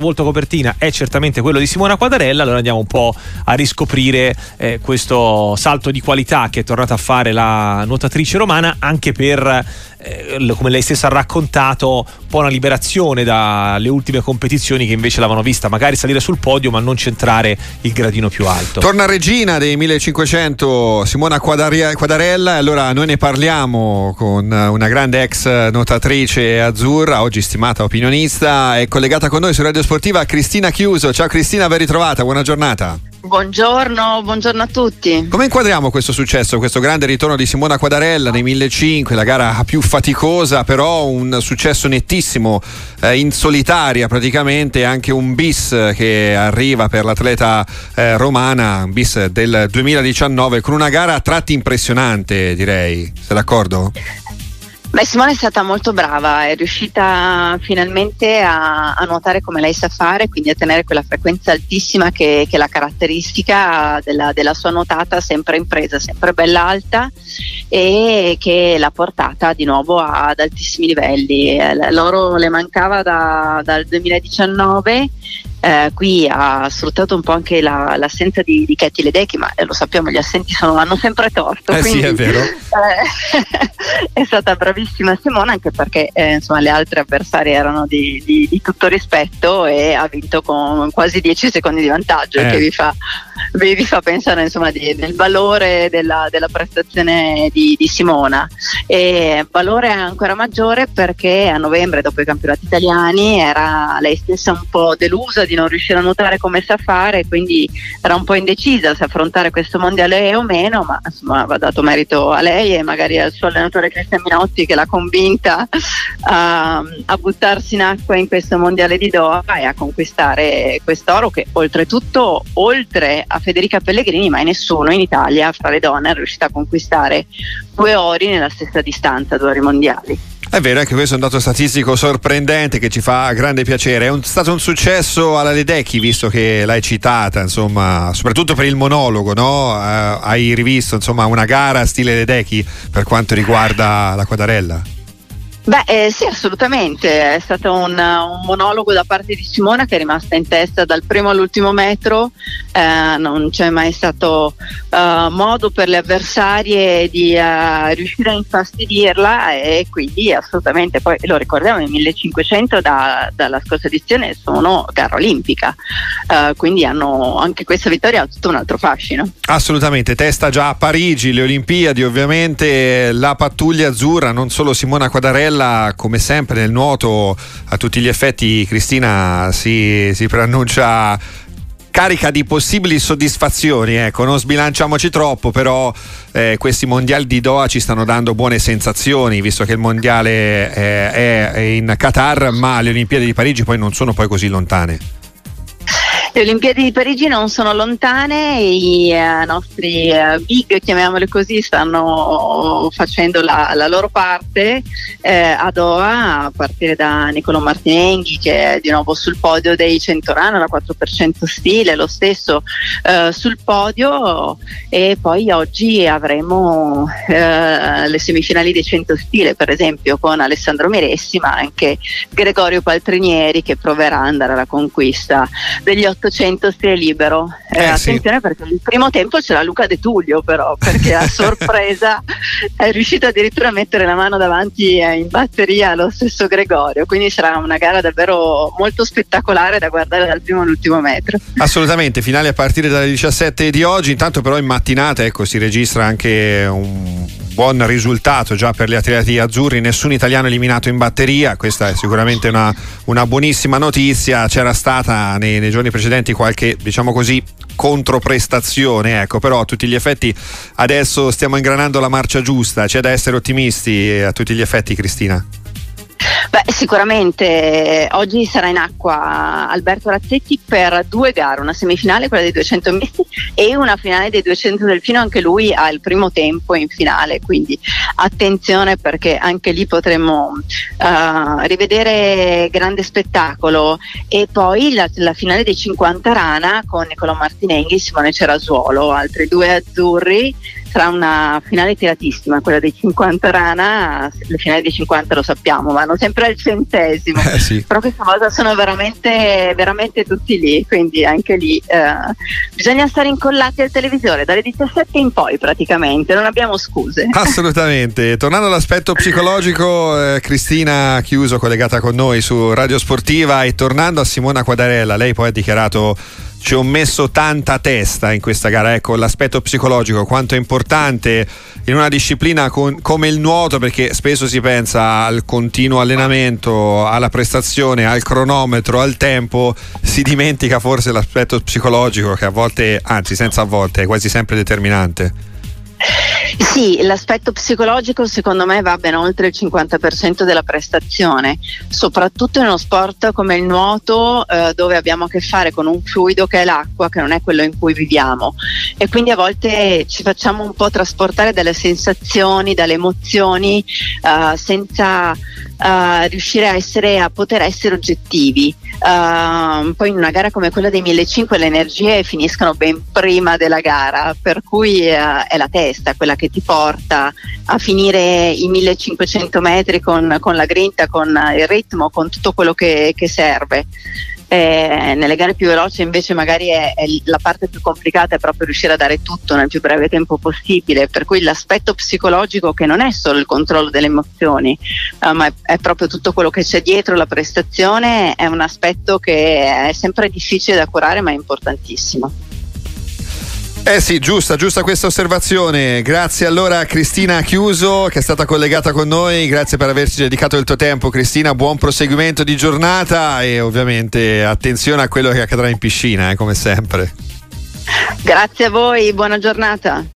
volto copertina è certamente quello di Simona Quadarella, allora andiamo un po' a riscoprire eh, questo salto di qualità che è tornata a fare la nuotatrice romana anche per, come lei stessa ha raccontato, un po' una liberazione dalle ultime competizioni che invece l'avevano vista magari salire sul podio ma non centrare il gradino più alto. Torna regina dei 1500 Simona Quadarella e allora noi ne parliamo con una grande ex nuotatrice azzurra, oggi stimata opinionista, è collegata con noi su Radio Sportiva Cristina Chiuso. Ciao Cristina, ben ritrovata, buona giornata. Buongiorno, buongiorno a tutti. Come inquadriamo questo successo, questo grande ritorno di Simona Quadarella nei 1500, la gara più faticosa, però un successo nettissimo, eh, in solitaria praticamente, anche un bis che arriva per l'atleta eh, romana, un bis del 2019, con una gara a tratti impressionante direi, sei d'accordo? Beh, Simone è stata molto brava, è riuscita finalmente a, a, nuotare come lei sa fare, quindi a tenere quella frequenza altissima che, che è la caratteristica della, della, sua nuotata, sempre in presa, sempre bella alta e che l'ha portata di nuovo ad altissimi livelli. Loro le mancava da, dal 2019 eh, qui ha sfruttato un po' anche la, l'assenza di, di Katy Ledecky, ma eh, lo sappiamo, gli assenti sono, hanno sempre torto. Eh quindi, sì, è vero. Eh, è stata bravissima Simona anche perché eh, insomma, le altre avversarie erano di, di, di, tutto rispetto e ha vinto con quasi 10 secondi di vantaggio, che vi fa, vi, vi fa pensare insomma, del valore della, della prestazione di, Simona. E valore ancora maggiore perché a novembre, dopo i campionati italiani, era lei stessa un po' delusa di non riuscire a nuotare come sa fare, quindi era un po' indecisa se affrontare questo mondiale o meno, ma insomma va dato merito a lei e magari al suo allenatore Cristian Minotti che l'ha convinta a, a buttarsi in acqua in questo mondiale di Doha e a conquistare quest'oro che oltretutto oltre a Federica Pellegrini mai nessuno in Italia fra le donne è riuscita a conquistare due ori nella stessa distanza, due ori mondiali. È vero, anche questo è un dato statistico sorprendente che ci fa grande piacere. È un, stato un successo alla Ledecchi, visto che l'hai citata, insomma, soprattutto per il monologo, no? Eh, hai rivisto insomma, una gara stile Ledecchi per quanto riguarda la quadarella? Beh, eh, sì, assolutamente. È stato un, un, monologo da parte di Simona che è rimasta in testa dal primo all'ultimo metro. Eh, non c'è mai stato uh, modo per le avversarie di uh, riuscire a infastidirla e quindi assolutamente. Poi lo ricordiamo, i 1500 da, dalla scorsa edizione sono gara olimpica, uh, quindi hanno anche questa vittoria ha tutto un altro fascino. Assolutamente, testa già a Parigi, le Olimpiadi, ovviamente la pattuglia azzurra, non solo Simona Quadarella Marcella, come sempre nel nuoto, a tutti gli effetti Cristina si, si preannuncia carica di possibili soddisfazioni, ecco, non sbilanciamoci troppo, però eh, questi mondiali di Doha ci stanno dando buone sensazioni, visto che il mondiale eh, è in Qatar, ma le Olimpiadi di Parigi poi non sono poi così lontane. Le Olimpiadi di Parigi non sono lontane, i eh, nostri eh, big, chiamiamoli così, stanno facendo la, la loro parte eh, a Doha, a partire da Nicolo Martinenghi che è di nuovo sul podio dei 100 run, la 4% stile, lo stesso eh, sul podio. E poi oggi avremo eh, le semifinali dei 100 stile per esempio con Alessandro Miressi ma anche Gregorio Paltrinieri che proverà ad andare alla conquista degli 8 800 stile libero. Eh, eh, attenzione sì. perché il primo tempo c'era Luca De Tullio però, perché a sorpresa è riuscito addirittura a mettere la mano davanti eh, in batteria allo stesso Gregorio, quindi sarà una gara davvero molto spettacolare da guardare dal primo all'ultimo metro. Assolutamente, finale a partire dalle 17 di oggi, intanto però in mattinata ecco, si registra anche un buon risultato già per gli atleti azzurri, nessun italiano eliminato in batteria, questa è sicuramente una, una buonissima notizia, c'era stata nei, nei, giorni precedenti qualche diciamo così controprestazione, ecco, però a tutti gli effetti adesso stiamo ingranando la marcia giusta, c'è da essere ottimisti a tutti gli effetti Cristina. Beh, sicuramente oggi sarà in acqua Alberto Razzetti per due gare, una semifinale, quella dei 200 misti, e una finale dei 200 delfino, anche lui ha il primo tempo in finale, quindi attenzione perché anche lì potremo uh, rivedere grande spettacolo. E poi la, la, finale dei 50 rana con Nicolò Martinenghi e Simone Cerasuolo, altri due azzurri sarà una finale tiratissima, quella dei 50 Rana, le finali dei 50 lo sappiamo, vanno sempre al centesimo, eh sì. però questa volta sono veramente, veramente tutti lì, quindi anche lì eh, bisogna stare incollati al televisore dalle 17 in poi praticamente, non abbiamo scuse. Assolutamente, tornando all'aspetto psicologico, eh, Cristina Chiuso collegata con noi su Radio Sportiva e tornando a Simona Quadarella, lei poi ha dichiarato ci ho messo tanta testa in questa gara, ecco l'aspetto psicologico, quanto è importante in una disciplina con, come il nuoto, perché spesso si pensa al continuo allenamento, alla prestazione, al cronometro, al tempo, si dimentica forse l'aspetto psicologico che a volte, anzi senza a volte, è quasi sempre determinante. Sì, l'aspetto psicologico secondo me va ben oltre il 50% della prestazione, soprattutto in uno sport come il nuoto eh, dove abbiamo a che fare con un fluido che è l'acqua, che non è quello in cui viviamo e quindi a volte ci facciamo un po' trasportare dalle sensazioni, dalle emozioni eh, senza eh, riuscire a, essere, a poter essere oggettivi. Uh, poi in una gara come quella dei 1500 le energie finiscono ben prima della gara, per cui uh, è la testa quella che ti porta a finire i 1500 metri con, con la grinta, con il ritmo, con tutto quello che, che serve. Eh, nelle gare più veloci invece magari è, è, la parte più complicata è proprio riuscire a dare tutto nel più breve tempo possibile, per cui l'aspetto psicologico che non è solo il controllo delle emozioni, eh, ma è, è, proprio tutto quello che c'è dietro la prestazione, è un aspetto che è sempre difficile da curare ma è importantissimo. Eh sì, giusta, giusta questa osservazione. Grazie allora a Cristina Chiuso che è stata collegata con noi, grazie per averci dedicato il tuo tempo Cristina, buon proseguimento di giornata e ovviamente attenzione a quello che accadrà in piscina, eh, come sempre. Grazie a voi, buona giornata.